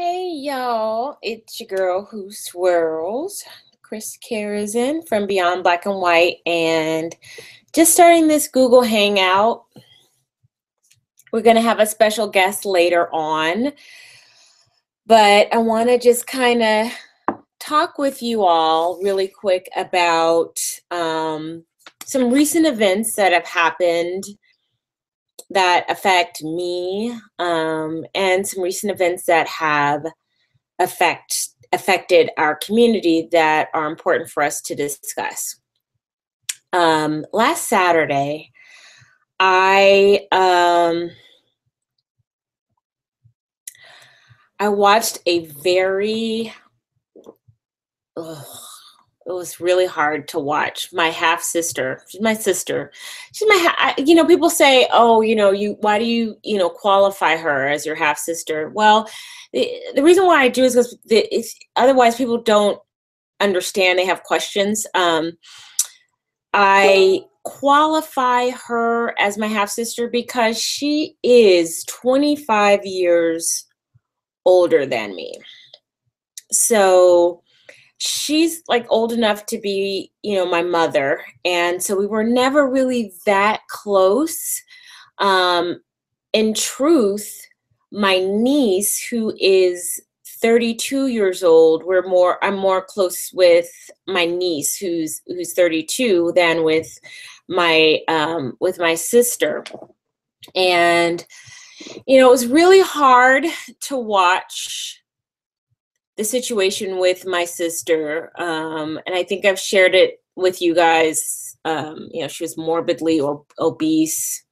Hey y'all, it's your girl who swirls, Chris Karazin from Beyond Black and White, and just starting this Google Hangout. We're going to have a special guest later on, but I want to just kind of talk with you all really quick about um, some recent events that have happened that affect me um, and some recent events that have affect affected our community that are important for us to discuss. Um, last Saturday, I um, I watched a very ugh, it was really hard to watch. My half sister, she's my sister. She's my, ha- you know, people say, oh, you know, you, why do you, you know, qualify her as your half sister? Well, the, the reason why I do is because otherwise people don't understand. They have questions. Um, I qualify her as my half sister because she is 25 years older than me. So, she's like old enough to be, you know, my mother. And so we were never really that close. Um, in truth, my niece, who is 32 years old, we're more I'm more close with my niece who's who's 32 than with my um with my sister. And you know, it was really hard to watch the situation with my sister, um, and I think I've shared it with you guys. Um, you know, she was morbidly obese,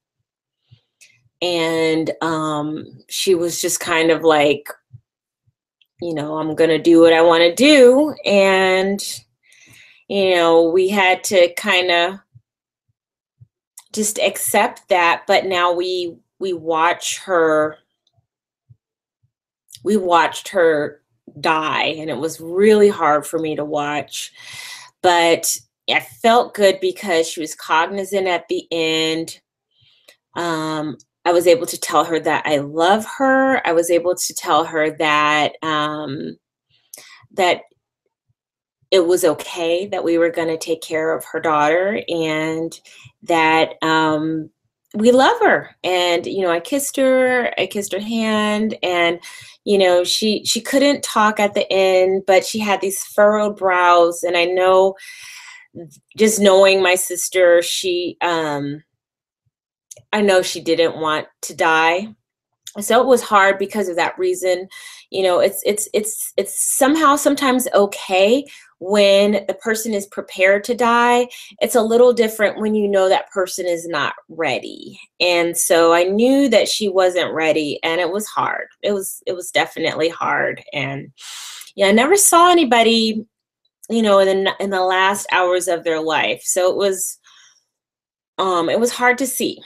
and um, she was just kind of like, you know, I'm gonna do what I want to do, and you know, we had to kind of just accept that. But now we we watch her. We watched her die and it was really hard for me to watch. But i felt good because she was cognizant at the end. Um, i was able to tell her that i love her. I was able to tell her that um, that it was okay that we were going to take care of her daughter and that um, we love her. And you know i kissed her i kissed her hand and you know she she couldn't talk at the end but she had these furrowed brows. And i know just knowing my sister she um i know she didn't want to die. So it was hard because of that reason. You know it's it's it's it's somehow sometimes okay when the person is prepared to die it's a little different when you know that person is not ready. And so i knew that she wasn't ready and it was hard. It was it was definitely hard. And yeah i never saw anybody you know in the in the last hours of their life. So it was um it was hard to see.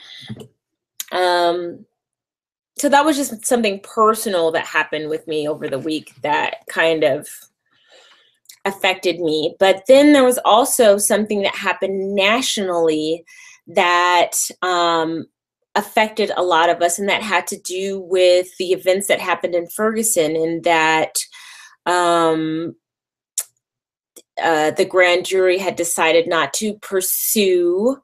Um so that was just something personal that happened with me over the week that kind of affected me. But then there was also something that happened nationally that um, affected a lot of us, and that had to do with the events that happened in Ferguson, and that um, uh, the grand jury had decided not to pursue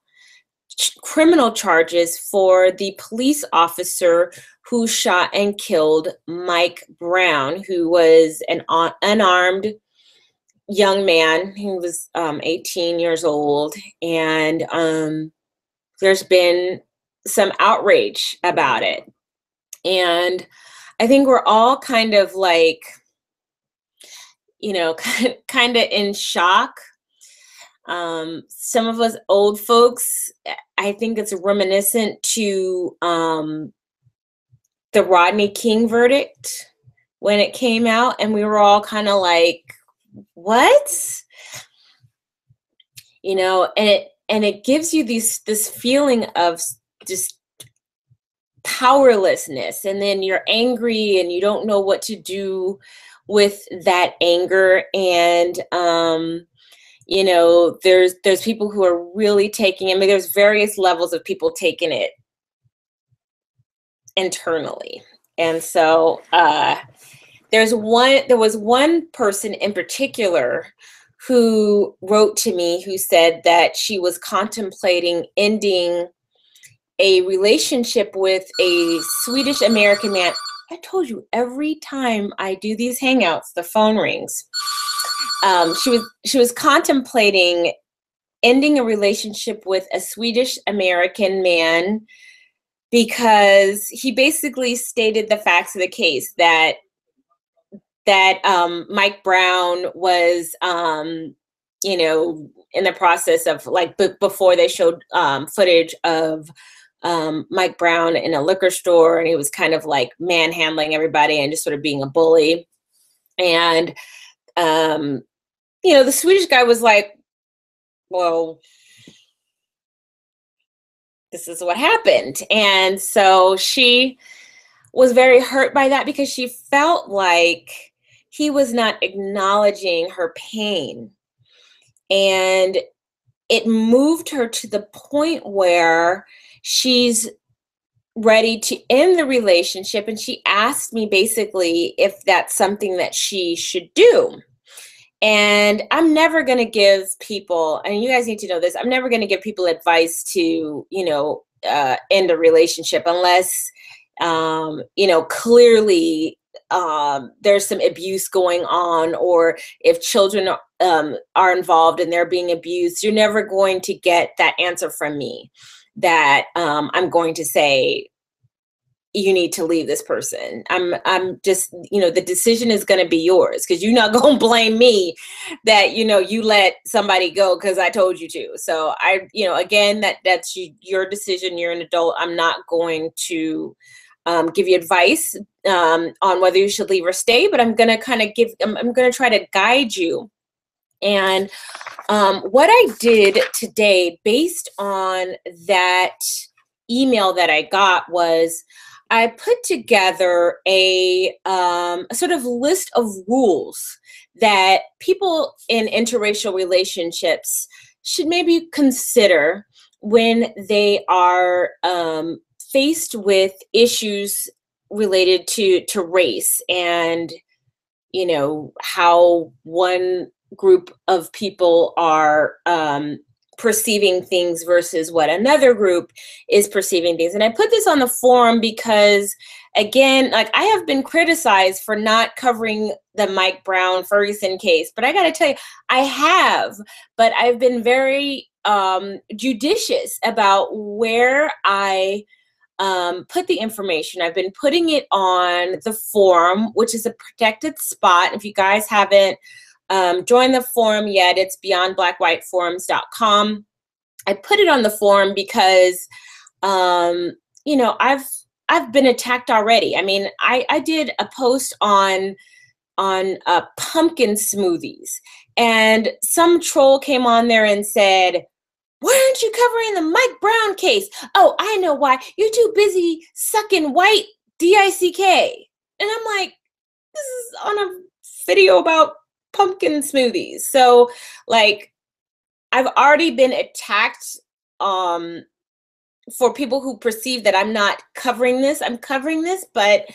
criminal charges for the police officer who shot and killed Mike Brown, who was an unarmed young man. He was um, 18 years old, and um, there's been some outrage about it. And I think we're all kind of like, you know, kind of in shock. Um, some of us old folks, I think it's reminiscent to um, the Rodney King verdict when it came out, and we were all kind of like, what? You know, and it and it gives you these this feeling of just powerlessness and then you're angry and you don't know what to do with that anger and um you know there's there's people who are really taking i mean there's various levels of people taking it internally and so uh there's one there was one person in particular who wrote to me who said that she was contemplating ending a relationship with a Swedish American man. I told you every time I do these hangouts, the phone rings. Um, she was she was contemplating ending a relationship with a Swedish American man because he basically stated the facts of the case that that um, Mike Brown was, um, you know, in the process of like b- before they showed um, footage of um, Mike Brown in a liquor store, and he was kind of like manhandling everybody and just sort of being a bully. And um, you know, the Swedish guy was like, "Well, this is what happened," and so she was very hurt by that because she felt like he was not acknowledging her pain. And it moved her to the point where she's ready to end the relationship. And she asked me basically if that's something that she should do. And I'm never going to give people, and you guys need to know this, I'm never going to give people advice to, you know, uh, end a relationship unless, um, you know, clearly um, there's some abuse going on or if children um, are involved and they're being abused you're never going to get that answer from me that um, i'm going to say you need to leave this person. I'm i'm just you know the decision is going to be yours because you're not going to blame me that you know you let somebody go because i told you to. So i you know again that that's you, your decision you're an adult. I'm not going to um, give you advice um, on whether you should leave or stay, but I'm going to kind of give, I'm, I'm going to try to guide you. And um, what I did today, based on that email that I got, was I put together a, um, a sort of list of rules that people in interracial relationships should maybe consider when they are um, faced with issues related to to race and you know how one group of people are um, perceiving things versus what another group is perceiving things. And i put this on the forum because again like i have been criticized for not covering the mike brown ferguson case but i got to tell you i have but i've been very um, judicious about where i um, put the information. I've been putting it on the forum, which is a protected spot. If you guys haven't um, joined the forum yet, it's beyondblackwhiteforums.com. I put it on the forum because, um, you know, I've I've been attacked already. I mean, I, I did a post on on uh, pumpkin smoothies, and some troll came on there and said, why aren't you covering the Mike Brown case? Oh, I know why. You're too busy sucking white D-I-C-K. And I'm like, this is on a video about pumpkin smoothies. So like I've already been attacked um for people who perceive that I'm not covering this, I'm covering this, but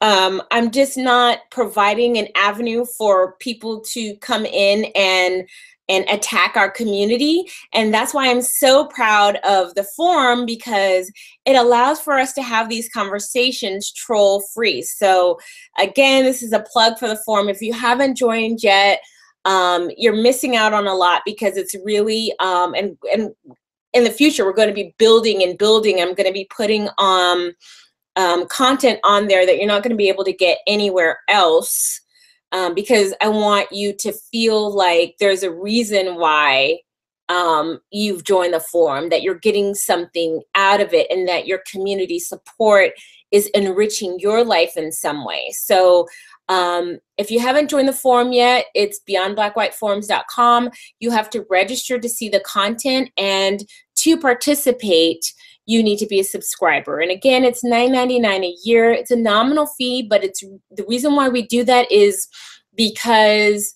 um, I'm just not providing an avenue for people to come in and and attack our community. And that's why I'm so proud of the forum because it allows for us to have these conversations troll free. So, again, this is a plug for the forum. If you haven't joined yet, um, you're missing out on a lot because it's really um, and and in the future we're going to be building and building. I'm going to be putting um, um, content on there that you're not going to be able to get anywhere else um, because I want you to feel like there's a reason why um, you've joined the forum, that you're getting something out of it, and that your community support is enriching your life in some way. So, um, if you haven't joined the forum yet, it's beyondblackwhiteforums.com. You have to register to see the content and to participate you need to be a subscriber. And again, it's $9.99 a year. It's a nominal fee, but it's the reason why we do that is because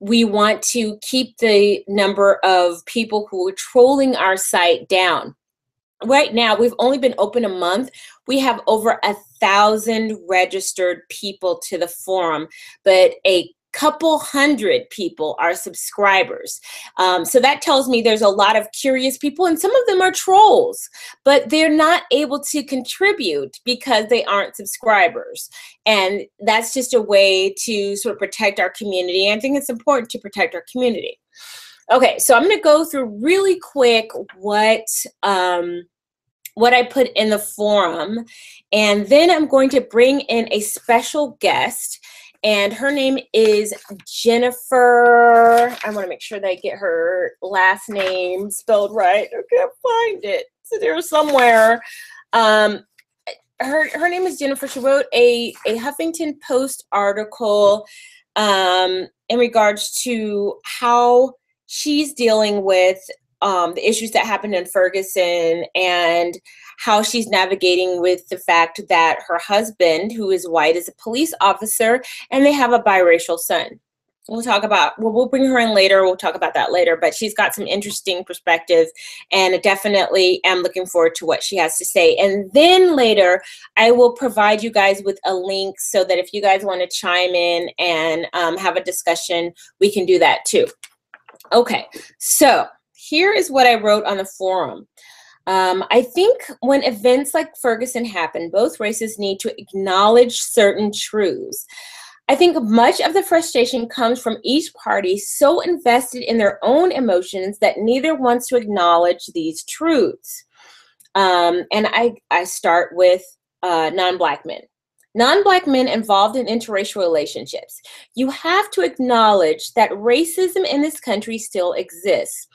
we want to keep the number of people who are trolling our site down. right now we've only been open a month we have over a thousand registered people to the forum but a couple hundred people are subscribers. Um, so that tells me there's a lot of curious people and some of them are trolls but they're not able to contribute because they aren't subscribers. And that's just a way to sort of protect our community i think it's important to protect our community. Okay, so I'm going to go through really quick what um, what I put in the forum, and then I'm going to bring in a special guest, and her name is Jennifer. I want to make sure that I get her last name spelled right. I can't find it. It's there somewhere. Um, her her name is Jennifer. She wrote a a Huffington Post article um, in regards to how she's dealing with um, the issues that happened in Ferguson and how she's navigating with the fact that her husband, who is white, is a police officer and they have a biracial son. We'll talk about, well, we'll bring her in later. We'll talk about that later, but she's got some interesting perspective and I definitely am looking forward to what she has to say. And then later, I will provide you guys with a link so that if you guys want to chime in and um, have a discussion, we can do that too. Okay, so here is what I wrote on the forum. Um, I think when events like Ferguson happen, both races need to acknowledge certain truths. I think much of the frustration comes from each party so invested in their own emotions that neither wants to acknowledge these truths. Um, and I, I start with uh, non black men non-black men involved in interracial relationships. You have to acknowledge that racism in this country still exists.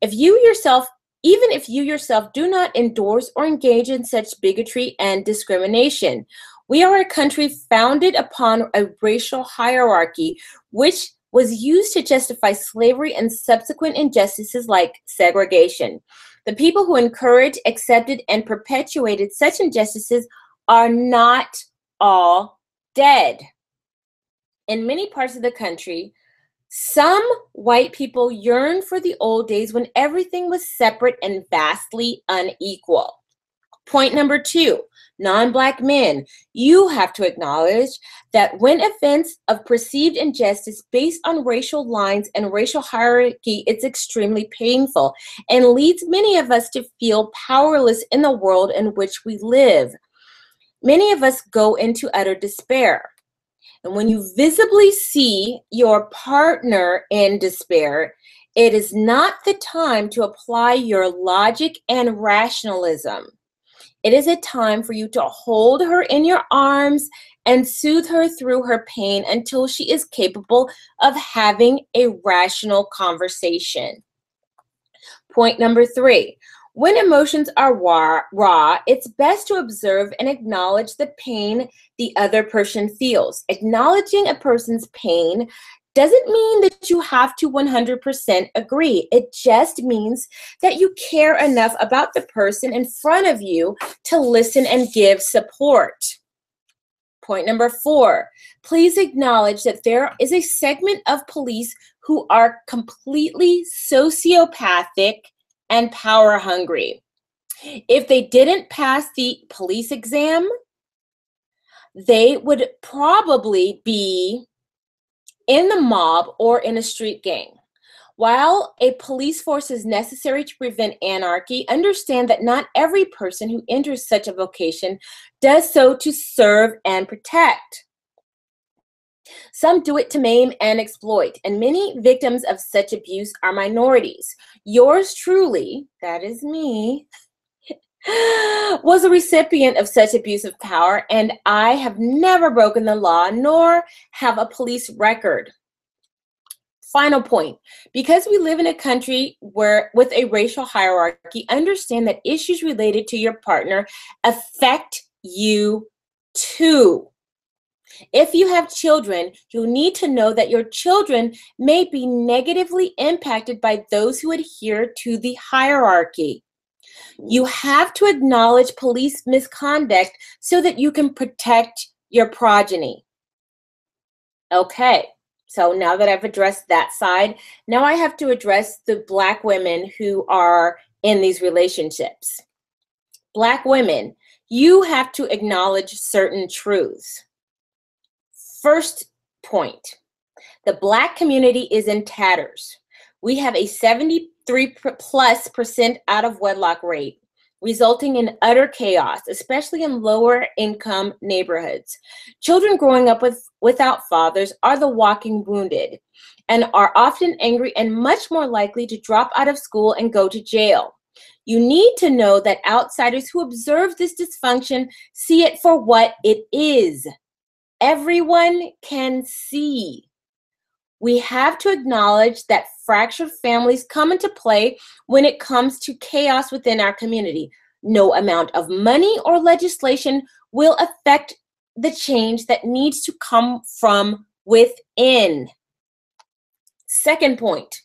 If you yourself even if you yourself do not endorse or engage in such bigotry and discrimination. We are a country founded upon a racial hierarchy, which was used to justify slavery and subsequent injustices like segregation. The people who encouraged, accepted, and perpetuated such injustices are not all dead. In many parts of the country, some white people yearn for the old days when everything was separate and vastly unequal. Point number two non black men, you have to acknowledge that when events of perceived injustice based on racial lines and racial hierarchy, it's extremely painful and leads many of us to feel powerless in the world in which we live. Many of us go into utter despair. And when you visibly see your partner in despair, it is not the time to apply your logic and rationalism. It is a time for you to hold her in your arms and soothe her through her pain until she is capable of having a rational conversation. Point number three when emotions are raw, it's best to observe and acknowledge the pain the other person feels. Acknowledging a person's pain doesn't mean that you have to 100% agree. It just means that you care enough about the person in front of you to listen and give support. Point number four, please acknowledge that there is a segment of police who are completely sociopathic and power hungry. If they didn't pass the police exam, they would probably be in the mob or in a street gang. While a police force is necessary to prevent anarchy, understand that not every person who enters such a vocation does so to serve and protect. Some do it to maim and exploit, and many victims of such abuse are minorities. Yours truly, that is me, was a recipient of such abuse of power, and I have never broken the law nor have a police record. Final point because we live in a country where with a racial hierarchy, understand that issues related to your partner affect you too. If you have children, you need to know that your children may be negatively impacted by those who adhere to the hierarchy. You mm. have to acknowledge police misconduct so that you can protect your progeny. Okay, so now that I've addressed that side, now I have to address the Black women who are in these relationships. Black women, you have to acknowledge certain truths. First point the Black community is in tatters. We have a 73 plus percent out of wedlock rate, resulting in utter chaos, especially in lower income neighborhoods. Children growing up with, without fathers are the walking wounded and are often angry and much more likely to drop out of school and go to jail. You need to know that outsiders who observe this dysfunction see it for what it is. Everyone can see. We have to acknowledge that fractured families come into play when it comes to chaos within our community. No amount of money or legislation will affect the change that needs to come from within. Second point,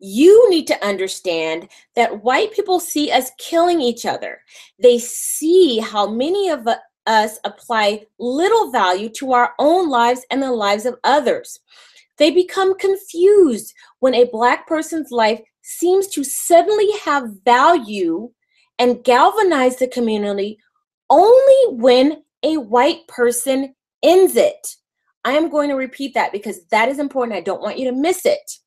you need to understand that white people see us killing each other. They see how many of us apply little value to our own lives and the lives of others. They become confused when a Black person's life seems to suddenly have value and galvanize the community only when a white person ends it. I am going to repeat that because that is important. I don't want you to miss it.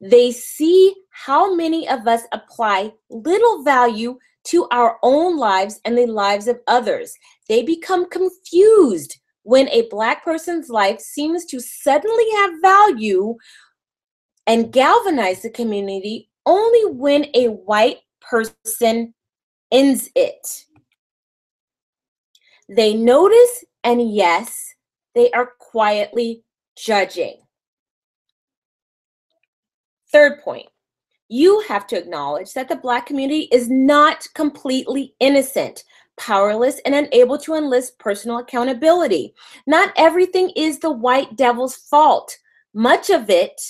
They see how many of us apply little value to our own lives and the lives of others. They become confused when a Black person's life seems to suddenly have value and galvanize the community only when a white person ends it. They notice, and yes, they are quietly judging. Third point, you have to acknowledge that the Black community is not completely innocent powerless, and unable to enlist personal accountability. Not everything is the white devil's fault, much of it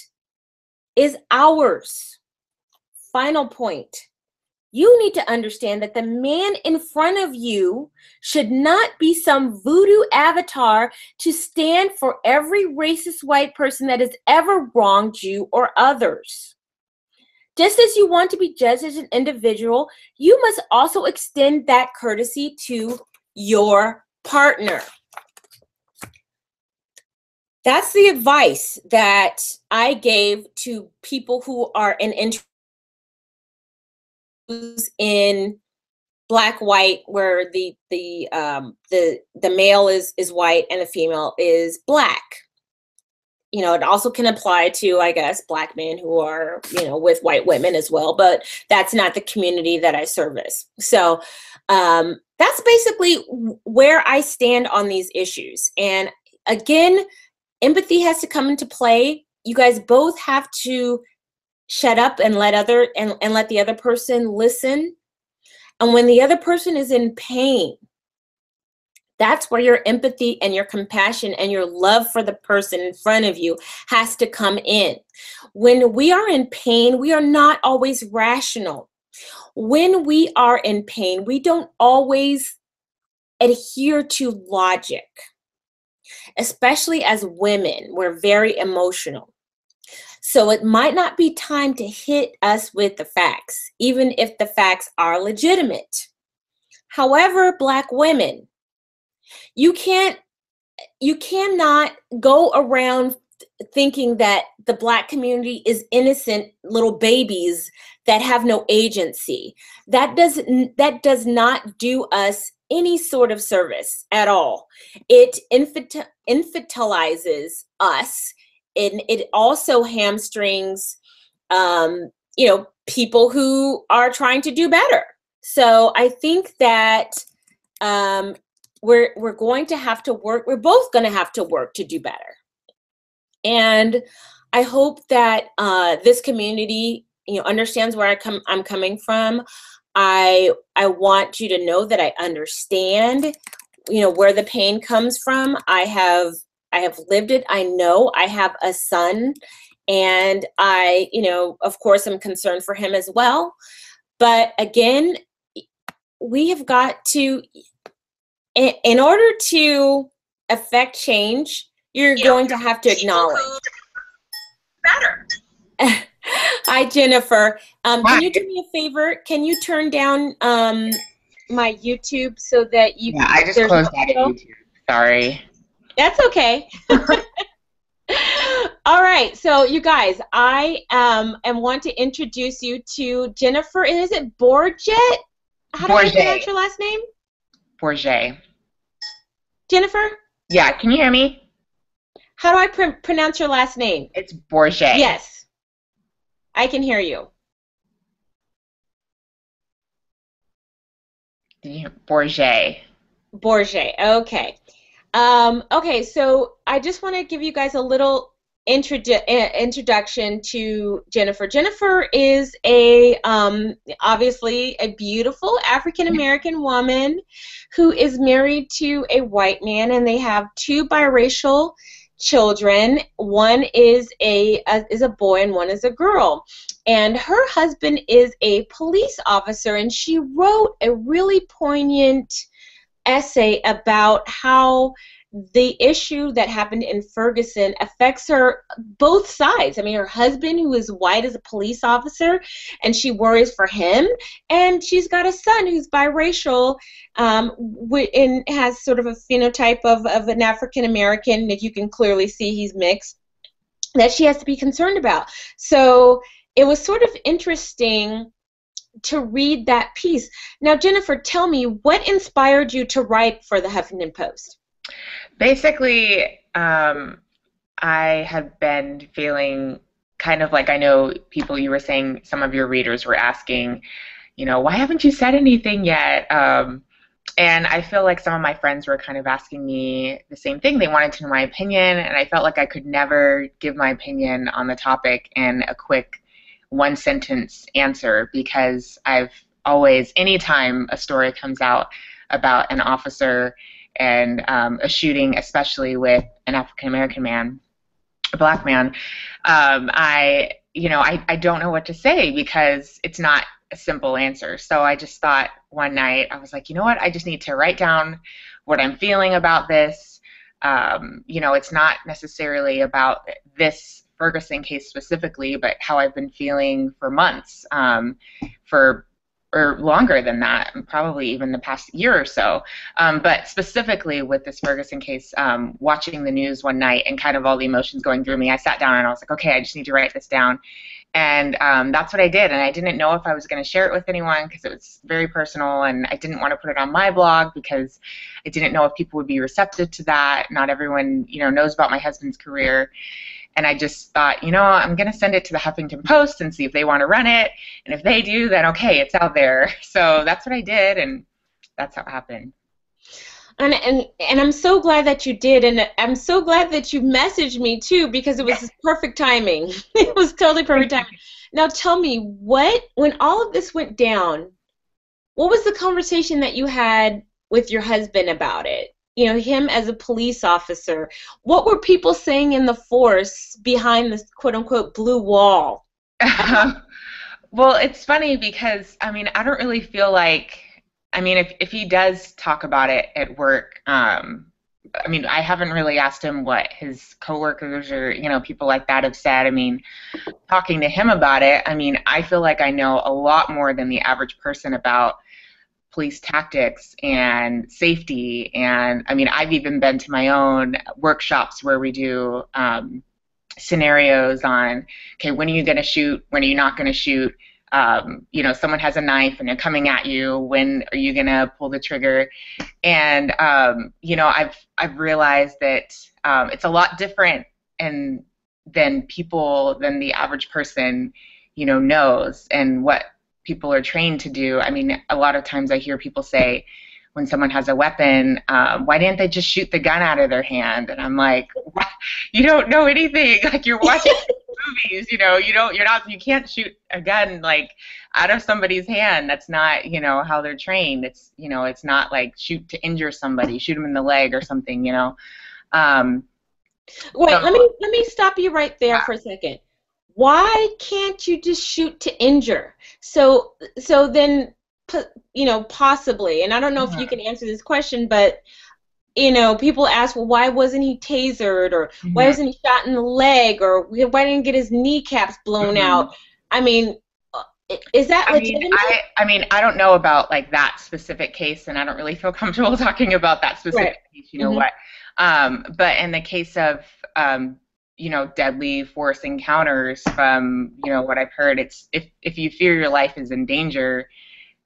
is ours. Final point. You need to understand that the man in front of you should not be some voodoo avatar to stand for every racist white person that has ever wronged you or others. Just as you want to be judged as an individual, you must also extend that courtesy to your partner. That's the advice that I gave to people who are in in black white where the the um the the male is is white and the female is black you know, it also can apply to, I guess, black men who are, you know, with white women as well, but that's not the community that I service. So um, that's basically where I stand on these issues. And again, empathy has to come into play. You guys both have to shut up and let other and, and let the other person listen. And when the other person is in pain, that's where your empathy and your compassion and your love for the person in front of you has to come in. When we are in pain, we are not always rational. When we are in pain, we don't always adhere to logic. Especially as women, we're very emotional. So it might not be time to hit us with the facts, even if the facts are legitimate. However, Black women, you can't you cannot go around thinking that the black community is innocent little babies that have no agency. That does that does not do us any sort of service at all. It infant, infantilizes us and it also hamstrings um, you know people who are trying to do better. So i think that um, we're we're going to have to work we're both going to have to work to do better. And i hope that uh, this community you know understands where i come i'm coming from. I i want you to know that i understand you know where the pain comes from. I have i have lived it. I know i have a son and i you know of course i'm concerned for him as well. But again we have got to in, in order to affect change, you're going to have to acknowledge. Better. Hi, Jennifer. Um, Hi. Can you do me a favor? Can you turn down um, my YouTube so that you? Yeah, I just closed out of YouTube. Sorry. That's okay. All right, so you guys, I um and want to introduce you to Jennifer. Is it Borget? How do Borget. I pronounce your last name? Borget. Jennifer? Yeah, can you hear me? How do I pr- pronounce your last name? It's Borget. Yes. I can hear you. Borget. Borget. Okay. Um, okay, so I just want to give you guys a little introduction to Jennifer. Jennifer is a um, obviously a beautiful African American woman who is married to a white man, and they have two biracial children. One is a, a, is a boy and one is a girl. And her husband is a police officer, and she wrote a really poignant essay about how the issue that happened in Ferguson affects her both sides. I mean, her husband, who is white, is a police officer, and she worries for him. And she's got a son who's biracial um, and has sort of a phenotype of, of an African American. If you can clearly see, he's mixed. That she has to be concerned about. So it was sort of interesting to read that piece. Now, Jennifer, tell me what inspired you to write for the Huffington Post? Basically, um, I had been feeling kind of like I know people you were saying some of your readers were asking, you know, why haven't you said anything yet? Um, and I feel like some of my friends were kind of asking me the same thing. They wanted to know my opinion, and I felt like I could never give my opinion on the topic in a quick one sentence answer because I've always, anytime a story comes out about an officer and um, a shooting, especially with an African American man, a black man, um, I, you know, I, I don't know what to say because it's not a simple answer. So I just thought one night, I was like, you know what, I just need to write down what I'm feeling about this. Um, you know, it's not necessarily about this Ferguson case specifically, but how I've been feeling for months, um, for or longer than that, probably even the past year or so. Um, but specifically with this Ferguson case, um, watching the news one night and kind of all the emotions going through me, I sat down and I was like, okay, I just need to write this down. And um, that's what I did. And I didn't know if I was going to share it with anyone because it was very personal, and I didn't want to put it on my blog because I didn't know if people would be receptive to that. Not everyone, you know, knows about my husband's career. And I just thought, you know, I'm going to send it to the Huffington Post and see if they want to run it. And if they do, then okay, it's out there. So that's what I did, and that's how it happened. And, and and I'm so glad that you did, and I'm so glad that you messaged me too because it was perfect timing. it was totally perfect timing. Now tell me what when all of this went down, what was the conversation that you had with your husband about it? You know him as a police officer. What were people saying in the force behind this quote unquote blue wall? Well it's funny because i mean i don't really feel like i mean if, if he does talk about it at work um, i mean i haven't really asked him what his coworkers or you know people like that have said. I mean talking to him about it i mean i feel like i know a lot more than the average person about police tactics and safety. And I mean, I've even been to my own workshops where we do um, scenarios on, okay, when are you going to shoot? When are you not going to shoot? Um, you know, someone has a knife and they're coming at you. When are you going to pull the trigger? And um, you know, I've I've realized that um, it's a lot different and than people than the average person, you know, knows and what people are trained to do. I mean, a lot of times I hear people say, when someone has a weapon, um, why didn't they just shoot the gun out of their hand? And I'm like, you don't know anything. Like you're watching movies, you know, you don't, you're not, you can't shoot a gun like out of somebody's hand. That's not, you know, how they're trained. It's, you know, it's not like shoot to injure somebody, shoot them in the leg or something, you know. Um, Wait, so, let me let me stop you right there yeah. for a second why can't you just shoot to injure? So so then you know possibly, and I don't know if you can answer this question, but you know, people ask, well, why wasn't he tasered, or why wasn't he shot in the leg, or why didn't he get his kneecaps blown mm-hmm. out? I mean, uh, is that I mean, I, I mean, I don't know about like that specific case, and I don't really feel comfortable talking about that specific right. case. You know mm-hmm. what? Um, but in the case of um, you know deadly force encounters, from you know what I've heard, it's if if you fear your life is in danger,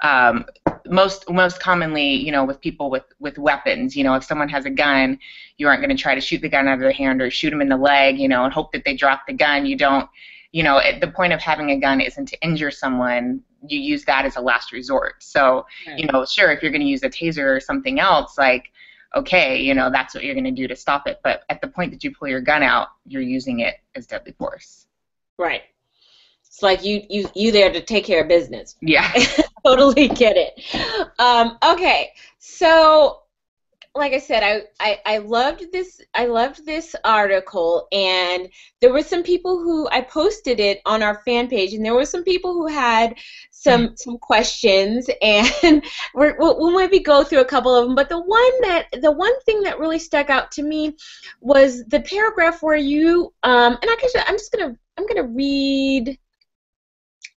um, most most commonly, you know, with people with with weapons, you know, if someone has a gun, you aren't going to try to shoot the gun out of their hand or shoot them in the leg, you know, and hope that they drop the gun. You don't, you know, the point of having a gun isn't to injure someone. You use that as a last resort. So, right. you know, sure, if you're going to use a taser or something else, like, okay, you know, that's what you're going to do to stop it. But at the point that you pull your gun out, you're using it as deadly force. Right. It's like you you you there to take care of business. Yeah. totally get it. Um, okay, so like I said, I, I, I loved this I loved this article and there were some people who I posted it on our fan page and there were some people who had some mm. some questions and we're, we'll, we'll maybe go through a couple of them but the one that the one thing that really stuck out to me was the paragraph where you um, and I guess I'm just gonna I'm gonna read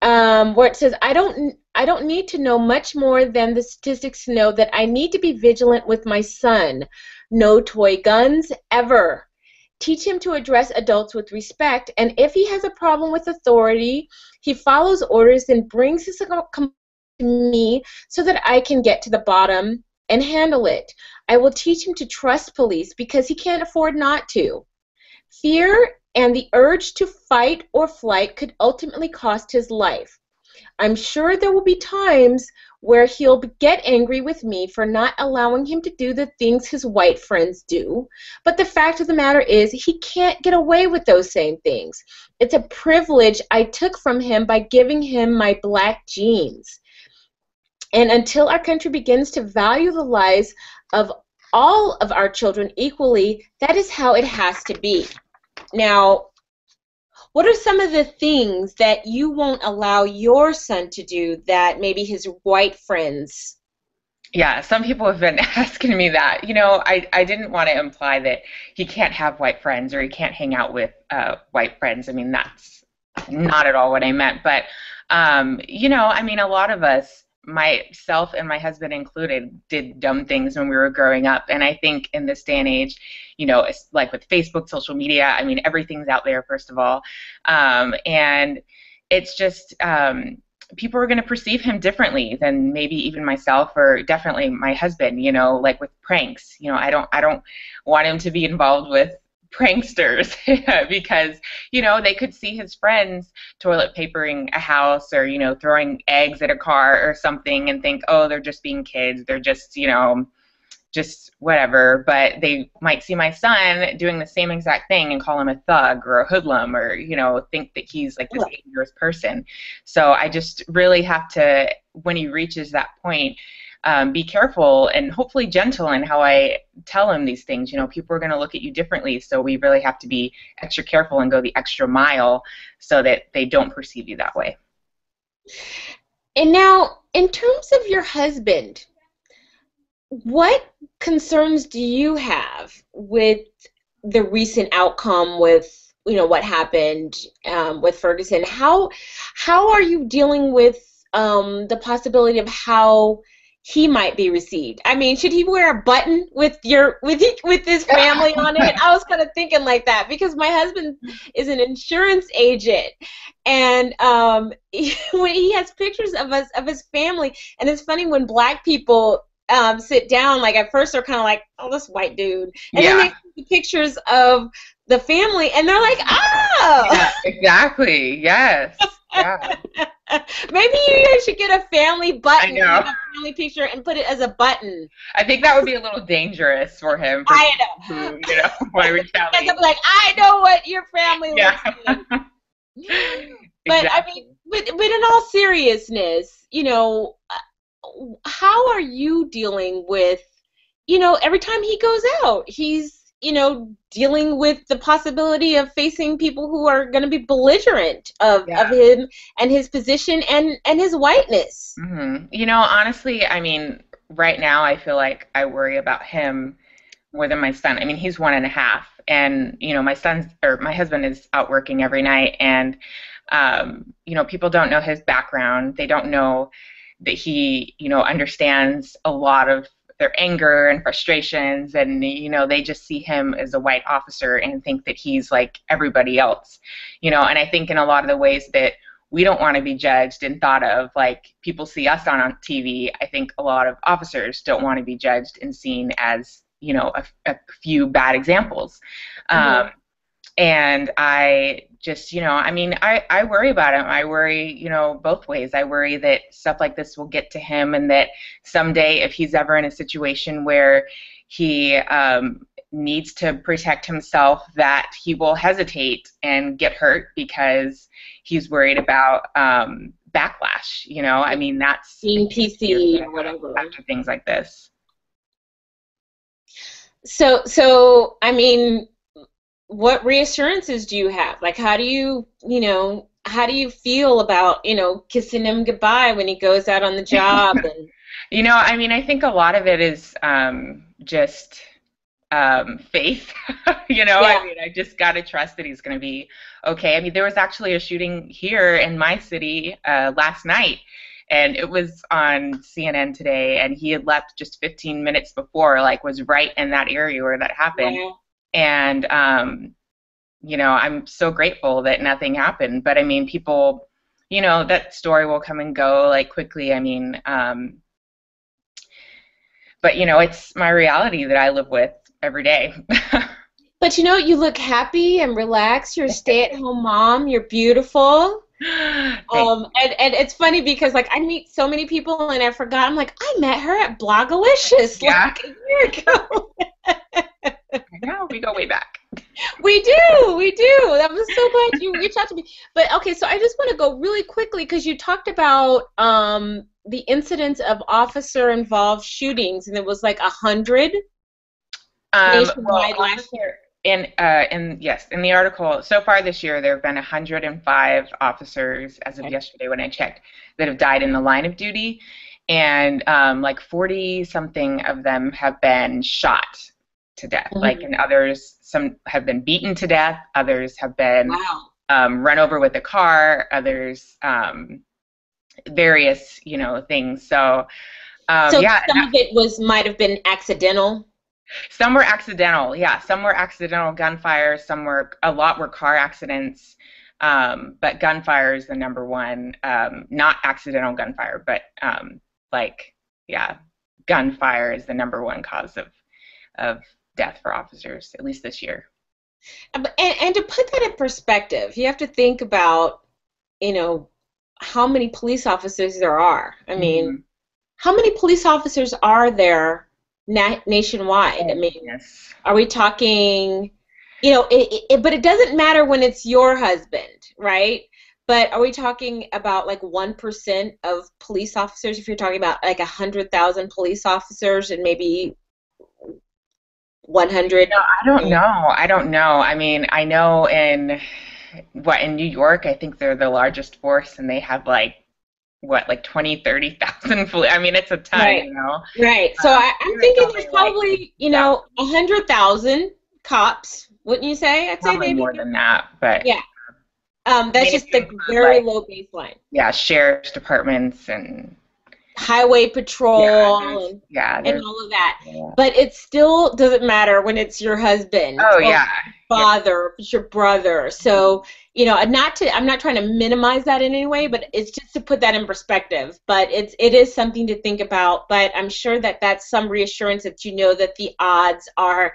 um, where it says I don't I don't need to know much more than the statistics to know that I need to be vigilant with my son. No toy guns ever. Teach him to address adults with respect, and if he has a problem with authority, he follows orders and brings his this to me so that I can get to the bottom and handle it. I will teach him to trust police because he can't afford not to. Fear and the urge to fight or flight could ultimately cost his life. I'm sure there will be times where he'll get angry with me for not allowing him to do the things his white friends do. But the fact of the matter is, he can't get away with those same things. It's a privilege I took from him by giving him my black genes. And until our country begins to value the lives of all of our children equally, that is how it has to be. Now, what are some of the things that you won't allow your son to do that maybe his white friends yeah, some people have been asking me that. You know, I, I didn't want to imply that he can't have white friends or he can't hang out with uh, white friends. I mean, that's not at all what I meant. But, um, you know, I mean, a lot of us myself and my husband included did dumb things when we were growing up. And i think in this day and age you know like with facebook social media i mean everything's out there first of all. Um, and it's just um, people are going to perceive him differently than maybe even myself or definitely my husband you know like with pranks you know i don't i don't want him to be involved with pranksters because you know they could see his friends toilet papering a house or you know throwing eggs at a car or something and think oh they're just being kids. They're just you know just whatever. But they might see my son doing the same exact thing and call him a thug or a hoodlum or you know think that he's like this dangerous person. So i just really have to when he reaches that point um, be careful and hopefully gentle in how I tell him these things. You know, people are going to look at you differently, so we really have to be extra careful and go the extra mile so that they don't perceive you that way. And now, in terms of your husband, what concerns do you have with the recent outcome with you know what happened um, with Ferguson? How how are you dealing with um, the possibility of how he might be received. I mean, should he wear a button with your with with his family on it? I was kind of thinking like that because my husband is an insurance agent, and um, he, when he has pictures of us of his family, and it's funny when black people um, sit down. Like at first, they're kind of like, "Oh, this white dude," and yeah. then they see pictures of the family, and they're like, "Oh, yeah, exactly, yes." Yeah. Maybe you guys should get a family button, a family picture, and put it as a button. I think that would be a little dangerous for him. For I know. Who, you know, want to like, I know what your family yeah. looks like. but exactly. I mean, but, but in all seriousness, you know, uh, how are you dealing with, you know, every time he goes out, he's you know, dealing with the possibility of facing people who are going to be belligerent of, yeah. of him and his position and, and his whiteness. Mm-hmm. You know, honestly, I mean, right now I feel like I worry about him more than my son. I mean, he's one and a half, and you know, my son's or my husband is out working every night, and um, you know, people don't know his background. They don't know that he, you know, understands a lot of their anger and frustrations and you know they just see him as a white officer and think that he's like everybody else you know and i think in a lot of the ways that we don't want to be judged and thought of like people see us on, on tv i think a lot of officers don't want to be judged and seen as you know a, a few bad examples mm-hmm. um, and i just you know i mean i i worry about him. I worry you know both ways. I worry that stuff like this will get to him and that someday if he's ever in a situation where he um, needs to protect himself that he will hesitate and get hurt because he's worried about um, backlash you know? I mean that's being pc or whatever. After things like this. So so i mean what reassurances do you have? Like, how do you, you know, how do you feel about, you know, kissing him goodbye when he goes out on the job? And... you know, I mean, I think a lot of it is um, just um, faith. you know, yeah. I mean, I just got to trust that he's going to be okay. I mean, there was actually a shooting here in my city uh, last night. And it was on CNN today, and he had left just 15 minutes before, like, was right in that area where that happened. And um, you know i'm so grateful that nothing happened. But i mean people you know that story will come and go like quickly. I mean um, but you know it's my reality that i live with every day. But you know you look happy and relaxed. You're a stay-at-home mom. You're beautiful. Um, and, and it's funny because like I meet so many people and I forgot. I'm like I met her at Blogalicious yeah. like a year ago. yeah, we go way back. We do, we do. That was so glad you reached out to me. But okay, so I just want to go really quickly because you talked about um, the incidents of officer-involved shootings, and it was like a hundred um, nationwide well, last year. In uh, in yes, in the article, so far this year there have been 105 officers, as of okay. yesterday when I checked, that have died in the line of duty, and um, like 40 something of them have been shot to death. Mm-hmm. Like, and others, some have been beaten to death. Others have been wow. um, run over with a car. Others, um, various, you know, things. So, um, so yeah, some of it was might have been accidental. Some were accidental. Yeah, some were accidental gunfire. Some were a lot were car accidents. Um, but gunfire is the number one. Um, not accidental gunfire, but um, like yeah, gunfire is the number one cause of of death for officers, at least this year. And, and to put that in perspective, you have to think about, you know, how many police officers there are. I mean, mm-hmm. how many police officers are there na- nationwide? I mean, yes. are we talking, you know, it, it, but it doesn't matter when it's your husband, right? But are we talking about like 1% of police officers? If you're talking about like 100,000 police officers and maybe 100 no, i don't know. I don't know. I mean i know in what in new york i think they're the largest force and they have like what like 20 30,000 i mean it's a ton right. you know? Right. So um, I, am thinking there's probably like, you know 100,000 cops wouldn't you say? I'd say maybe more than that but yeah. Um, that's just the very like, low baseline. Yeah sheriff's departments and highway patrol yeah, and, yeah, and all of that. Yeah. But it still doesn't matter when it's your husband. Oh yeah. Father, it's your brother. So, you know, not to I'm not trying to minimize that in any way, but it's just to put that in perspective. But it's it is something to think about, but I'm sure that that's some reassurance that you know that the odds are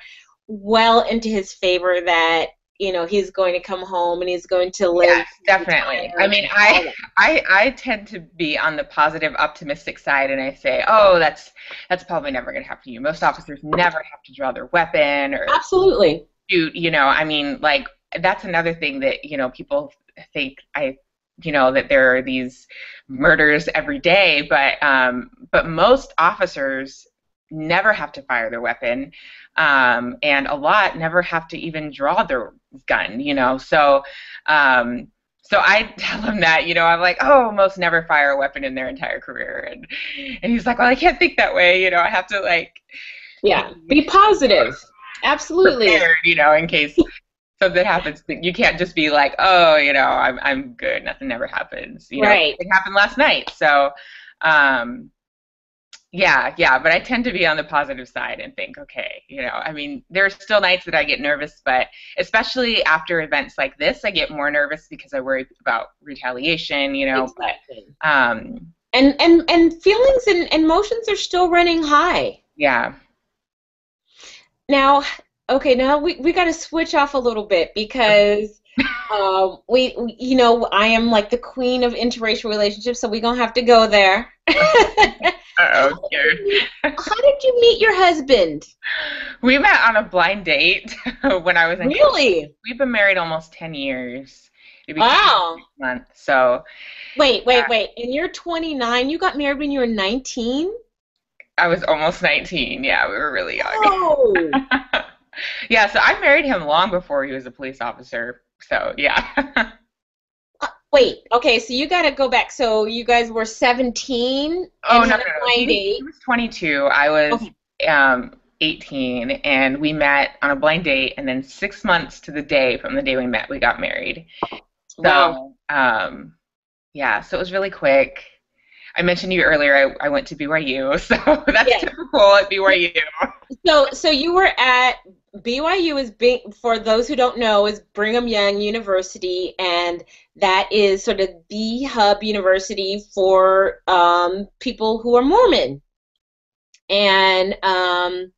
well into his favor that you know he's going to come home and he's going to live yes, definitely. i mean I, I i tend to be on the positive optimistic side and i say oh that's that's probably never going to happen to you. Most officers never have to draw their weapon or absolutely. shoot you know i mean like that's another thing that you know people think i you know that there are these murders every day but um but most officers never have to fire their weapon um, and a lot never have to even draw their gun, you know. So, um, so I tell him that, you know, I'm like, oh, most never fire a weapon in their entire career, and and he's like, well, I can't think that way, you know. I have to like, yeah, be positive, absolutely, prepared, you know, in case something happens, you can't just be like, oh, you know, I'm I'm good, nothing ever happens. You know, Right. it happened last night, so. Um, yeah, yeah, but I tend to be on the positive side and think, okay, you know, I mean, there are still nights that I get nervous, but especially after events like this, I get more nervous because I worry about retaliation, you know. Exactly. But, um, And and and feelings and, and emotions are still running high. yeah, Now, okay, now we, we got to switch off a little bit because um, we, we- you know, I am like the queen of interracial relationships, so we're going to have to go there. oh. How did you meet your husband? We met on a blind date when I was in. Really? We've been married almost ten years. It'd Wow. month, so Wait, wait, Yeah. wait. And you're 29. You got married when you were 19? I was almost nineteen. Yeah, we were really young. Oh. yeah, so I married him long before he was a police officer. So yeah. Wait, okay, so you got to go back. So you guys were 17 oh and no, no, no. He, date. he was twenty-two. I was Okay. um, 18, and we met on a blind date, and then six months to the day from the day we met, we got married. So, Wow. um, yeah, so it was really quick. I mentioned to you earlier I, I went to BYU, so that's Yeah. typical at BYU. So, so you were at BYU is being for those who don't know is Brigham Young University, and that is sort of the hub university for um, people who are Mormon. And um,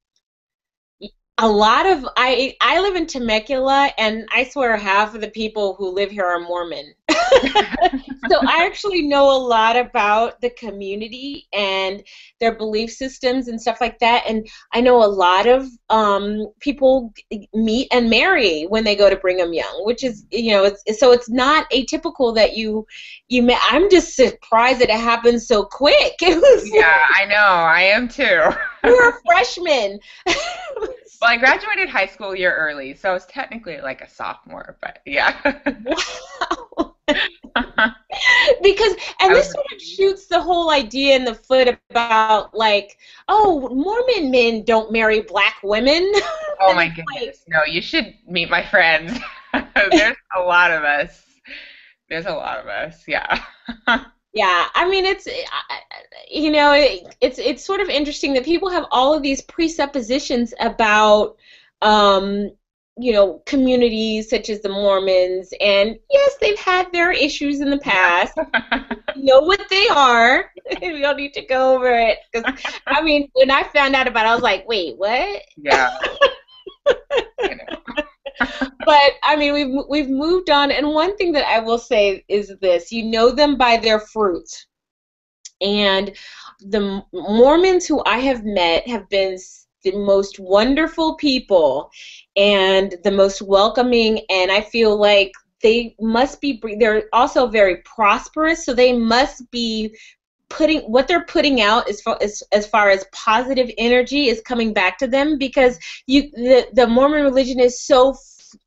a lot of I I live in Temecula, and I swear half of the people who live here are Mormon. so I actually know a lot about the community and their belief systems and stuff like that. And I know a lot of um, people meet and marry when they go to Brigham Young, which is you know it's so it's not atypical that you you met. I'm just surprised that it happened so quick. Yeah, I know, I am too. you were a freshman. Well, I graduated high school a year early, so I was technically like a sophomore, but yeah. wow. because and this sort of shoots the whole idea in the foot about like oh mormon men don't marry black women oh my it's like, goodness. No, you should meet my friends. There's a lot of us. There's a lot of us, yeah. Yeah i mean it's you know it, it's it's sort of interesting that people have all of these presuppositions about um you know communities such as the mormons and yes they've had their issues in the past. Know what they are. We don't need to go over it because i mean when i found out about it i was like wait what? Yeah. But I mean, we've we've moved on, and one thing that I will say is this: you know them by their fruit, and the Mormons who I have met have been the most wonderful people, and the most welcoming, and I feel like they must be. They're also very prosperous, so they must be putting what they're putting out as far as, as far as positive energy is coming back to them because you the, the Mormon religion is so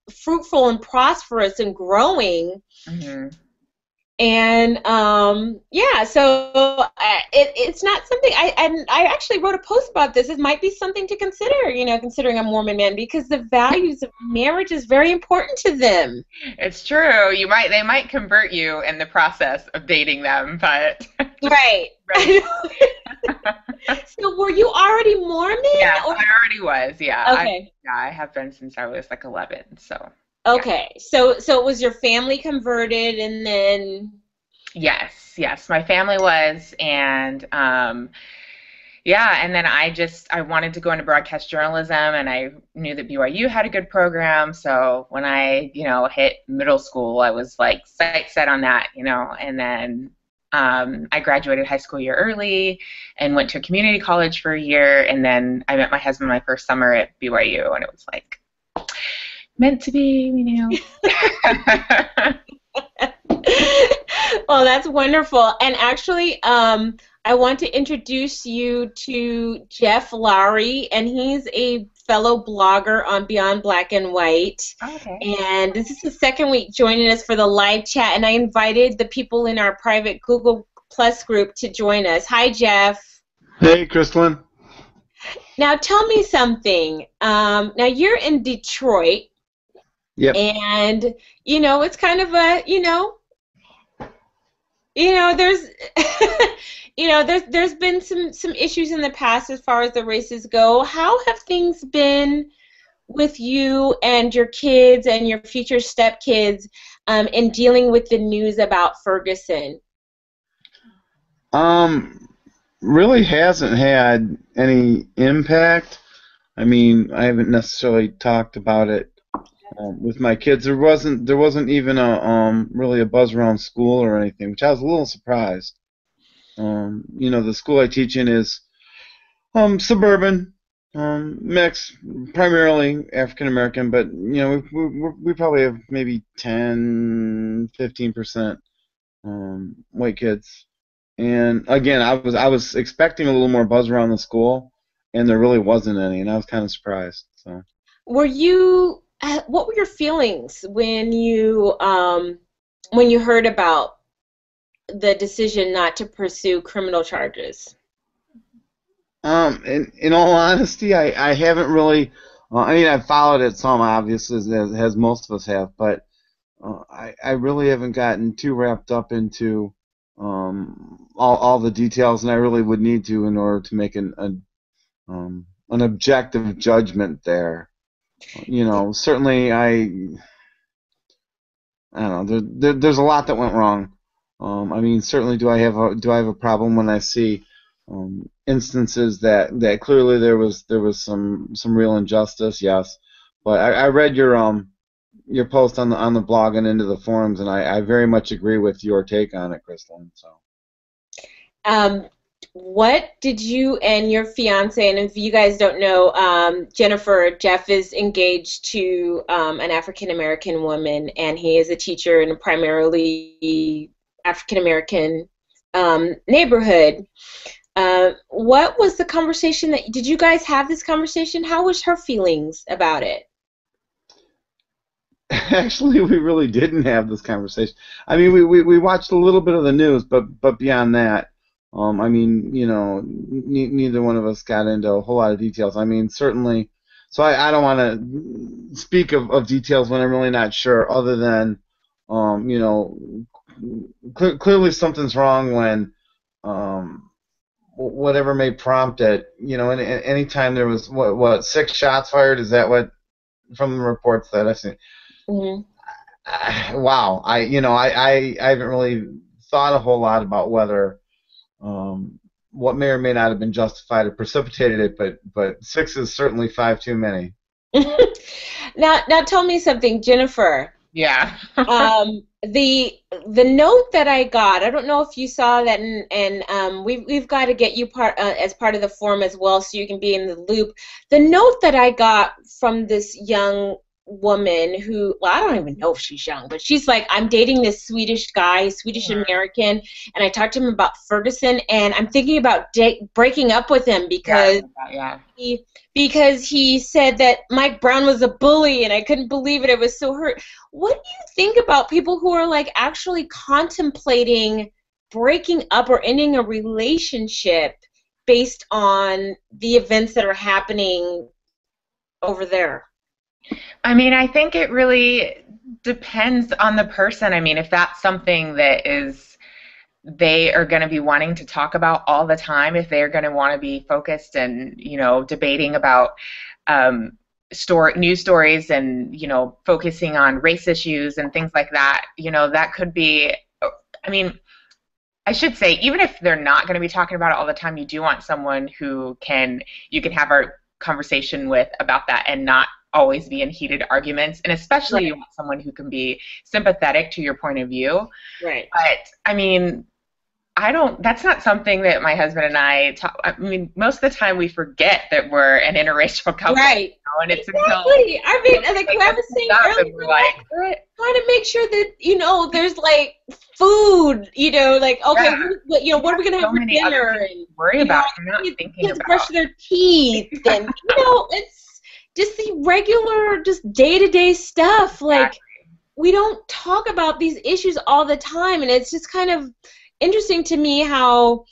fruitful and prosperous and growing Mhm. And um, yeah so uh, it, it's not something I and I actually wrote a post about this it might be something to consider you know considering a Mormon man because the values of marriage is very important to them It's true. You might they might convert you in the process of dating them, but right, Right. so were you already Mormon yeah, or- I already was. Yeah. I, okay yeah, I have been since I was like 11. So okay so so it was your family converted and then Yes, yes, my family was, and um, yeah, and then I just I wanted to go into broadcast journalism, and I knew that BYU had a good program. So when I you know hit middle school, I was like sight set on that, you know, and then um, I graduated high school year early and went to a community college for a year, and then I met my husband my first summer at BYU, and it was like meant to be, you know. well, that's wonderful. And actually, um, I want to introduce you to Jeff Lowry, and he's a fellow blogger on Beyond Black and White. okay. And this is the second week joining us for the live chat, and I invited the people in our private Google Plus group to join us. Hi, Jeff. Hey, Christelyn. Now, tell me something. Um, now, you're in Detroit. Yep. And you know, it's kind of a you know, you know, there's you know, there's there's been some some issues in the past as far as the races go. How have things been with you and your kids and your future stepkids um, in dealing with the news about Ferguson? Um, really hasn't had any impact. I mean, I haven't necessarily talked about it um, with my kids. There wasn't there wasn't even a um really a buzz around school or anything, which I was a little surprised. Um, you know, the school I teach in is um suburban, um mix, primarily African American, but you know we, we we probably have maybe 10, 15 percent um white kids. And again, I was I was expecting a little more buzz around the school, and there really wasn't any, and I was kind of surprised. So. Were you what were your feelings when you um, when you heard about the decision not to pursue criminal charges? Um, in in all honesty, I, I haven't really. Uh, I mean, I've followed it some, obviously, as, as most of us have, but uh, I I really haven't gotten too wrapped up into um, all all the details, and I really would need to in order to make an um, an objective judgment there you know, certainly I, I don't know. There, there, there's a lot that went wrong. Um, I mean, certainly, do I have a do I have a problem when I see um, instances that, that clearly there was there was some some real injustice? Yes, but I, I read your um your post on the on the blog and into the forums, and I, I very much agree with your take on it, Crystal. So. Um, what did you and your fiance, and if you guys don't know, um, Jennifer, Jeff is engaged to um, an African American woman, and he is a teacher in a primarily African American um, neighborhood. Uh, what was the conversation that did you guys have this conversation? How was her feelings about it? Actually, we really didn't have this conversation. I mean, we, we, we watched a little bit of the news, but but beyond that, um, I mean, you know, ne- neither one of us got into a whole lot of details. I mean, certainly, so I, I don't want to speak of, of details when I'm really not sure, other than, um, you know, cl- clearly something's wrong when um, whatever may prompt it, you know, any, anytime there was, what, what, six shots fired, is that what, from the reports that I've seen? Mm-hmm. I, wow, I, you know, I, I, I haven't really thought a whole lot about whether um, what may or may not have been justified or precipitated it, but but six is certainly five too many. now, now tell me something, Jennifer. Yeah. um, the the note that I got, I don't know if you saw that, and, and um, we've we've got to get you part uh, as part of the form as well, so you can be in the loop. The note that I got from this young woman who well I don't even know if she's young, but she's like I'm dating this Swedish guy, Swedish American, and I talked to him about Ferguson, and I'm thinking about da- breaking up with him because yeah, yeah. he because he said that Mike Brown was a bully, and I couldn't believe it. It was so hurt. What do you think about people who are like actually contemplating breaking up or ending a relationship based on the events that are happening over there? I mean, I think it really depends on the person. I mean, if that's something that is they are going to be wanting to talk about all the time, if they're going to want to be focused and you know debating about um, story news stories and you know focusing on race issues and things like that, you know that could be. I mean. I should say, even if they're not going to be talking about it all the time, you do want someone who can you can have a conversation with about that and not always be in heated arguments and especially right. you want someone who can be sympathetic to your point of view right but i mean i don't that's not something that my husband and i talk i mean most of the time we forget that we're an interracial couple right you know, and it's exactly. until i mean like, i was saying earlier like, trying to make sure that you know there's like food you know like okay yeah. you know what are we gonna have so for dinner and worry about know, you're not thinking about brush their teeth and you know it's just the regular, just day to day stuff. Like we don't talk about these issues all the time, and it's just kind of interesting to me how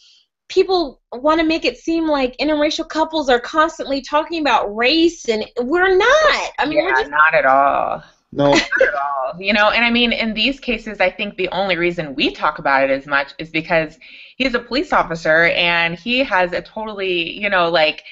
people want to make it seem like interracial couples are constantly talking about race, and we're not. I mean, yeah, we're just not at all. No. Not at all. You know, and I mean, in these cases, I think the only reason we talk about it as much is because he's a police officer and he has a totally, you know, like,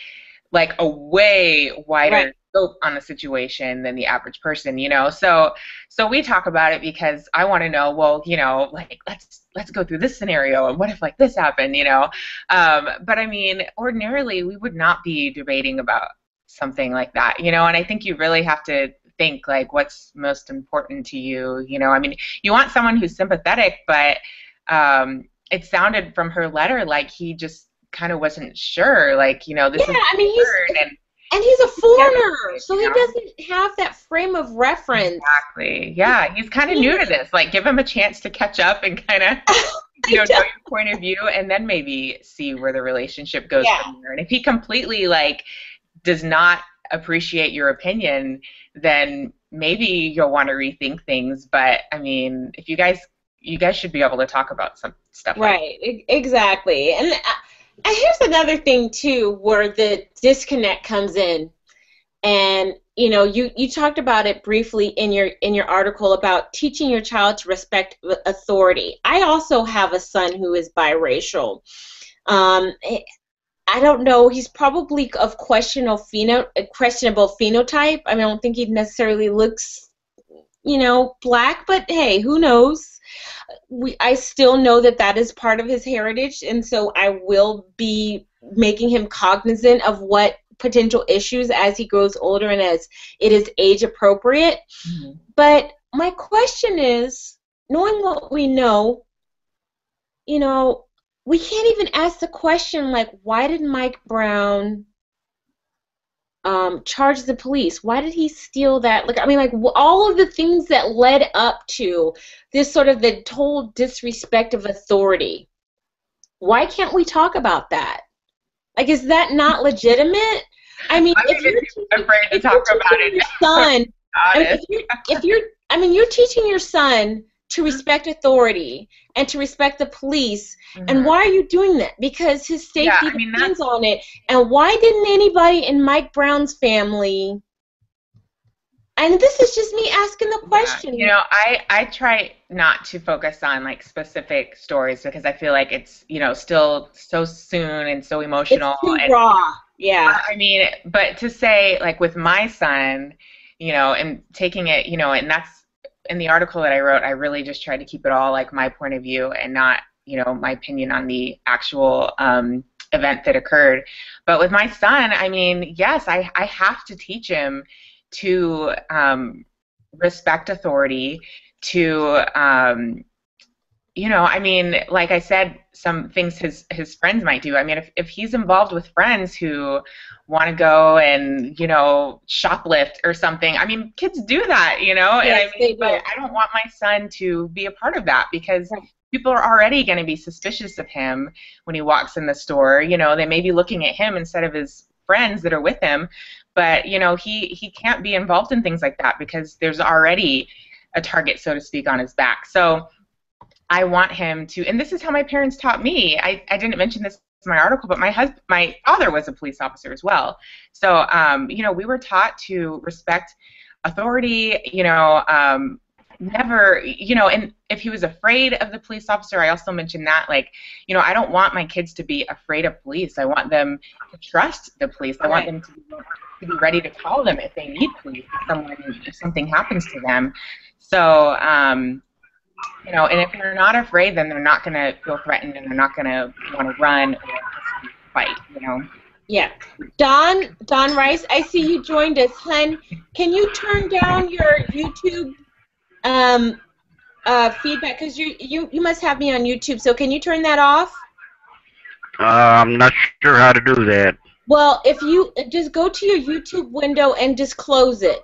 like a way wider Right. scope on the situation than the average person. You know, so so we talk about it because I want to know. Well, you know, like let's let's go through this scenario and what if like this happened. You know, um, but I mean, ordinarily we would not be debating about something like that. You know, and I think you really have to think like what's most important to you you know i mean you want someone who's sympathetic but um it sounded from her letter like he just kind of wasn't sure like you know this Yeah, is I mean, he's and and he's a foreigner, so he know? doesn't have that frame of reference. exactly yeah he's kind of new to this like give him a chance to catch up and kind of you know know your point of view and then maybe see where the relationship goes Yeah. from there and if he completely like does not appreciate your opinion then maybe you'll want to rethink things but i mean if you guys you guys should be able to talk about some stuff like Right, e- exactly. And, uh, and here's another thing too, where the disconnect comes in, and you know, you you talked about it briefly in your in your article about teaching your child to respect authority. I also have a son who is biracial. Um, I don't know. He's probably of questionable pheno questionable phenotype. I mean, I don't think he necessarily looks, you know, black. But hey, who knows? We I still know that that is part of his heritage, and so I will be making him cognizant of what potential issues as he grows older and as it is age appropriate. Mhm. But my question is, knowing what we know, you know, we can't even ask the question like, why did Mike Brown um, charge the police? Why did he steal that? Like, I mean, like all of the things that led up to this sort of the total disrespect of authority. Why can't we talk about that? Like, is that not legitimate? I mean, I'm if you're teaching, afraid to talk about it. your son I mean, if you're, if you're, I mean, you're teaching your son to respect authority and to respect the police. Mhm. And why are you doing that? Because his safety Yeah, I mean, depends on it. And why didn't anybody in Mike Brown's family? And this is just me asking the question. Yeah, You know, I I try not to focus on like specific stories because I feel like it's you know still so soon and so emotional. it's too and, raw. Yeah. I mean, but to say like with my son, you know, and taking it, you know, and that's in the article that I wrote. I really just tried to keep it all like my point of view and not you know my opinion on the actual um, event that occurred. But with my son, I mean, yes, I I have to teach him to um, respect authority, to um, you know, I mean, like I said, some things his his friends might do. I mean, if if he's involved with friends who want to go and you know shoplift or something, I mean, kids do that, you know. Yes, and I they mean, do. but I don't want my son to be a part of that because Right. people are already going to be suspicious of him when he walks in the store. You know, they may be looking at him instead of his friends that are with him. But you know, he he can't be involved in things like that because there's already a target, so to speak, on his back. So I want him to, and this is how my parents taught me. I, I didn't mention this in my article, but my husband, my father was a police officer as well. So, um, you know, we were taught to respect authority, you know, um, never, you know, and if he was afraid of the police officer, I also mentioned that, like, you know, I don't want my kids to be afraid of police. I want them to trust the police. I want them to be, to be ready to call them if they need police, if someone, if something happens to them. So, um, you know, and if they're not afraid, then they're not going to feel threatened and they're not going to want to run or fight, you know. Yeah. Don, Don Rice, I see you joined us, hun. Can you turn down your YouTube um, uh, feedback? Because you, you, you must have me on YouTube, so can you turn that off? Uh, I'm not sure how to do that. Well, if you just go to your YouTube window and just close it.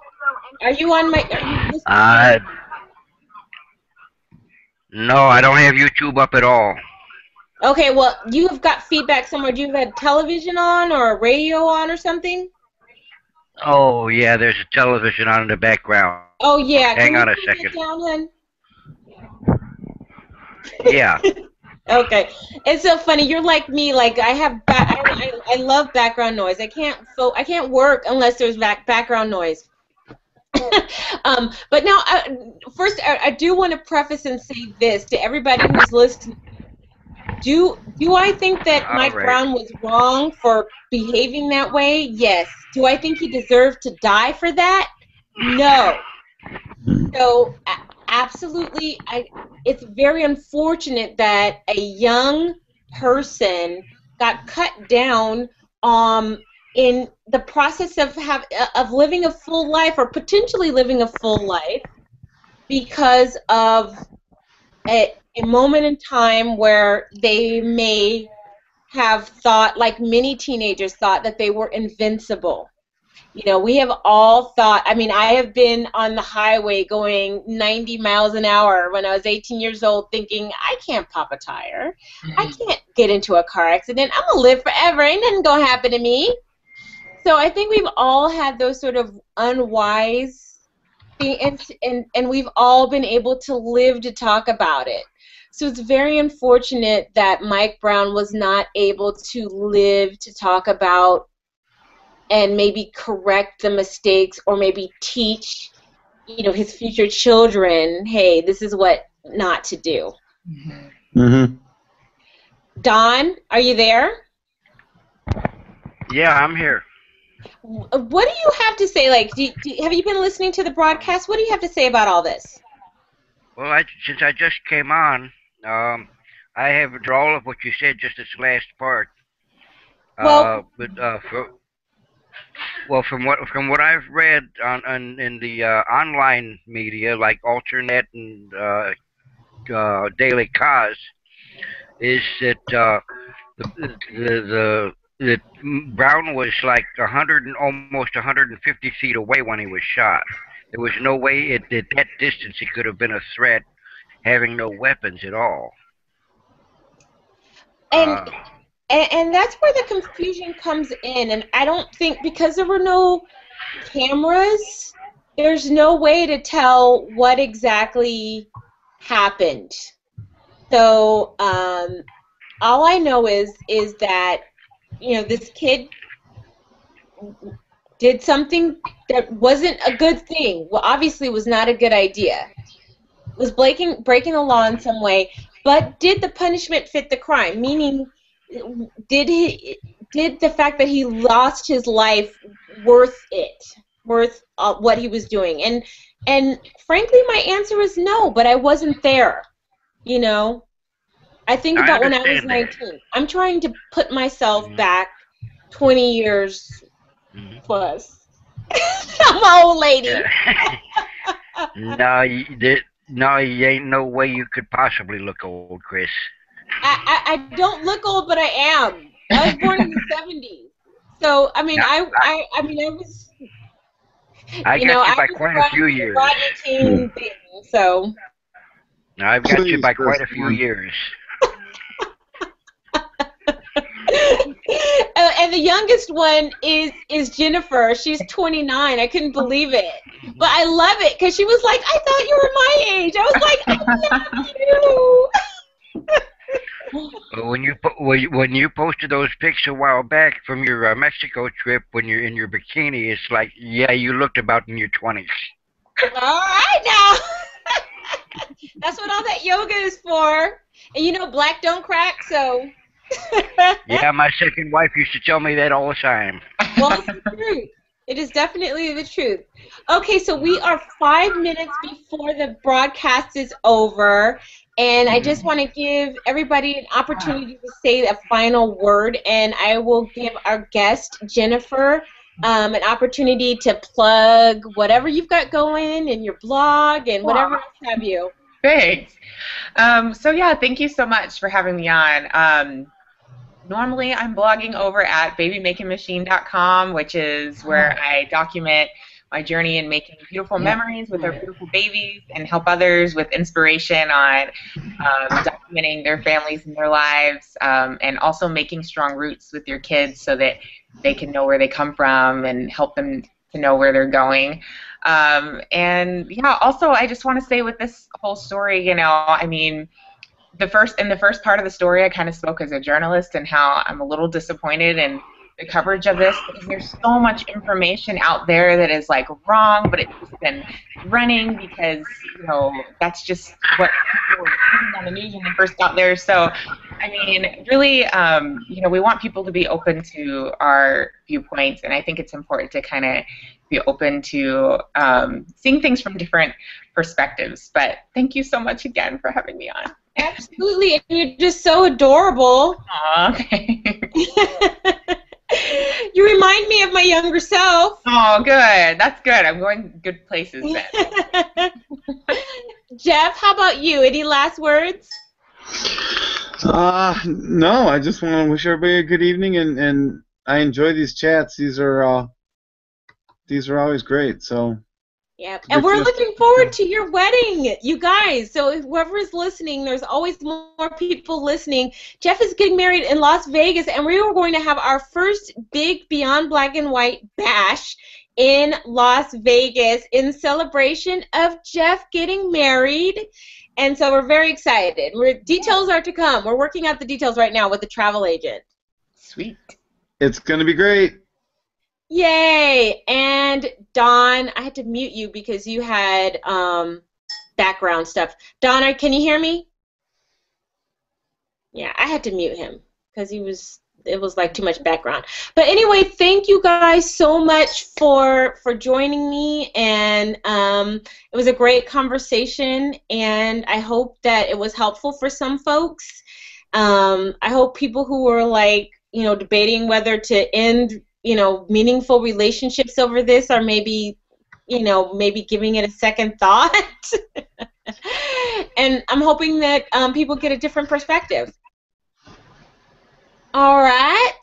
Are you on my? Are you listening? Uh, no, I don't have YouTube up at all. Okay, well, you've got feedback somewhere. Do you have a television on or a radio on or something? Oh, yeah, there's a television on in the background. Oh yeah. Hang Can on a second. Down? Yeah. Okay, it's so funny. You're like me. Like I have, ba- I, I, I love background noise. I can't, fo- I can't work unless there's back background noise. um, but now, uh, first, I, I do want to preface and say this to everybody who's listening. Do do I think that All Mike right. Brown was wrong for behaving that way? Yes. Do I think he deserved to die for that? No. So absolutely, I. It's very unfortunate that a young person got cut down um, in the process of have of living a full life or potentially living a full life because of a, a moment in time where they may have thought like many teenagers thought that they were invincible you know we have all thought i mean i have been on the highway going 90 miles an hour when i was 18 years old thinking i can't pop a tire I mm-hmm. can't get into a car accident. I'm gonna live forever. Ain't nothing gonna happen to me. So I think we've all had those sort of unwise things, and, and and we've all been able to live to talk about it. So it's very unfortunate that Mike Brown was not able to live to talk about and maybe correct the mistakes or maybe teach, you know, his future children, hey, this is what not to do. Mhm. Mm-hmm. Don, are you there? Yeah, I'm here. What do you have to say? Like, do, do, have you been listening to the broadcast? What do you have to say about all this? Well, I, since I just came on, um, I have all of what you said, just this last part. Well- uh, but uh, for, well, from what from what I've read on, on in the uh, online media, like Alternet and uh, uh, Daily Kos, is that uh, the, the the that Brown was like 100 and almost 150 feet away when he was shot. There was no way at, at that distance he could have been a threat, having no weapons at all. And, Uh, and and that's where the confusion comes in. And I don't think because there were no cameras, there's no way to tell what exactly happened. So um, all I know is is that you know this kid did something that wasn't a good thing. Well, obviously, was not a good idea. Was breaking breaking the law in some way, but did the punishment fit the crime? Meaning, did he did the fact that he lost his life worth it? Worth uh, what he was doing? And and frankly, my answer is no. But I wasn't there. You know, I think I about when I was understand that. 19. I'm trying to put myself Mhm. back 20 years mhm. plus. I'm an old lady. Yeah. no, you, there, no, you ain't no way you could possibly look old, Chris. I, I, I don't look old, but I am. I was born in the 70s. So, I mean, I, I, I mean, I was. I you got know, you I by was quite a brought few up with years. Rodney King thing, so. I've got you by quite a few come years. And the youngest one is is Jennifer. She's 29. I couldn't believe it, but I love it because she was like, "I thought you were my age." I was like, "I love you." When you when you- posted those pics a while back from your uh, Mexico trip when you're in your bikini, it's like, yeah, you looked about in your twenties. All right now. That's what all that yoga is for. And you know, black don't crack, so. Yeah, my second wife used to tell me that all the time. well, it's the truth. It is definitely the truth. Okay, so we are five minutes before the broadcast is over, and I just want to give everybody an opportunity to say a final word, and I will give our guest, Jennifer, um, an opportunity to plug whatever you've got going in your blog and whatever else have you. Thanks. Um, so yeah, thank you so much for having me on. Um, normally, I'm blogging over at babymakingmachine.com, which is where I document my journey in making beautiful memories with our beautiful babies and help others with inspiration on um, documenting their families and their lives, um, and also making strong roots with your kids so that they can know where they come from and help them to know where they're going. Um, and yeah, also I just want to say with this whole story, you know, I mean, the first in the first part of the story, I kind of spoke as a journalist and how I'm a little disappointed in the coverage of this because there's so much information out there that is like wrong, but it's been running because you know that's just what people were putting on the news when they first got there. So, I mean, really, um, you know, we want people to be open to our viewpoints, and I think it's important to kind of be open to um, seeing things from different perspectives. But thank you so much again for having me on. Absolutely, and you're just so adorable. Aw, okay. you remind me of my younger self. Oh, good. That's good. I'm going good places then. Jeff, how about you? Any last words? Uh, no, I just want to wish everybody a good evening, and, and I enjoy these chats. These are uh, these are always great. So Yep. And we're looking forward to your wedding, you guys. So whoever is listening, there's always more people listening. Jeff is getting married in Las Vegas, and we are going to have our first big Beyond Black and White bash in Las Vegas in celebration of Jeff getting married. And so we're very excited. We're, details are to come. We're working out the details right now with the travel agent. Sweet. It's going to be great. Yay! And Don, I had to mute you because you had um, background stuff. Donna, can you hear me? Yeah, I had to mute him because he was it was like too much background. But anyway, thank you guys so much for for joining me, and um, it was a great conversation, and I hope that it was helpful for some folks. Um, I hope people who were like you know debating whether to end you know meaningful relationships over this or maybe you know maybe giving it a second thought. And i'm hoping that um, people get a different perspective. All right.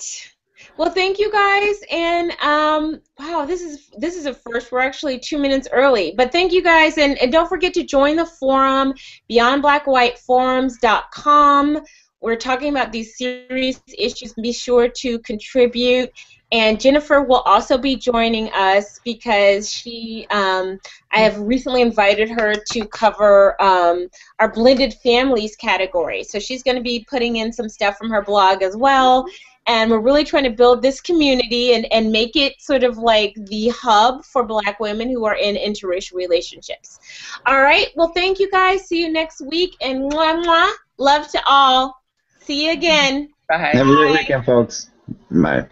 Well thank you guys. And um, wow this is this is a first. We're actually two minutes early. But thank you guys. And, and don't forget to join the forum beyondblackwhiteforums.com we're talking about these serious issues be sure to contribute and Jennifer will also be joining us because she, um, I have recently invited her to cover um, our blended families category. So she's going to be putting in some stuff from her blog as well. And we're really trying to build this community and, and make it sort of like the hub for black women who are in interracial relationships. All right. Well, thank you guys. See you next week. And mwah, mwah. Love to all. See you again. Bye. Have a great weekend, folks. Bye.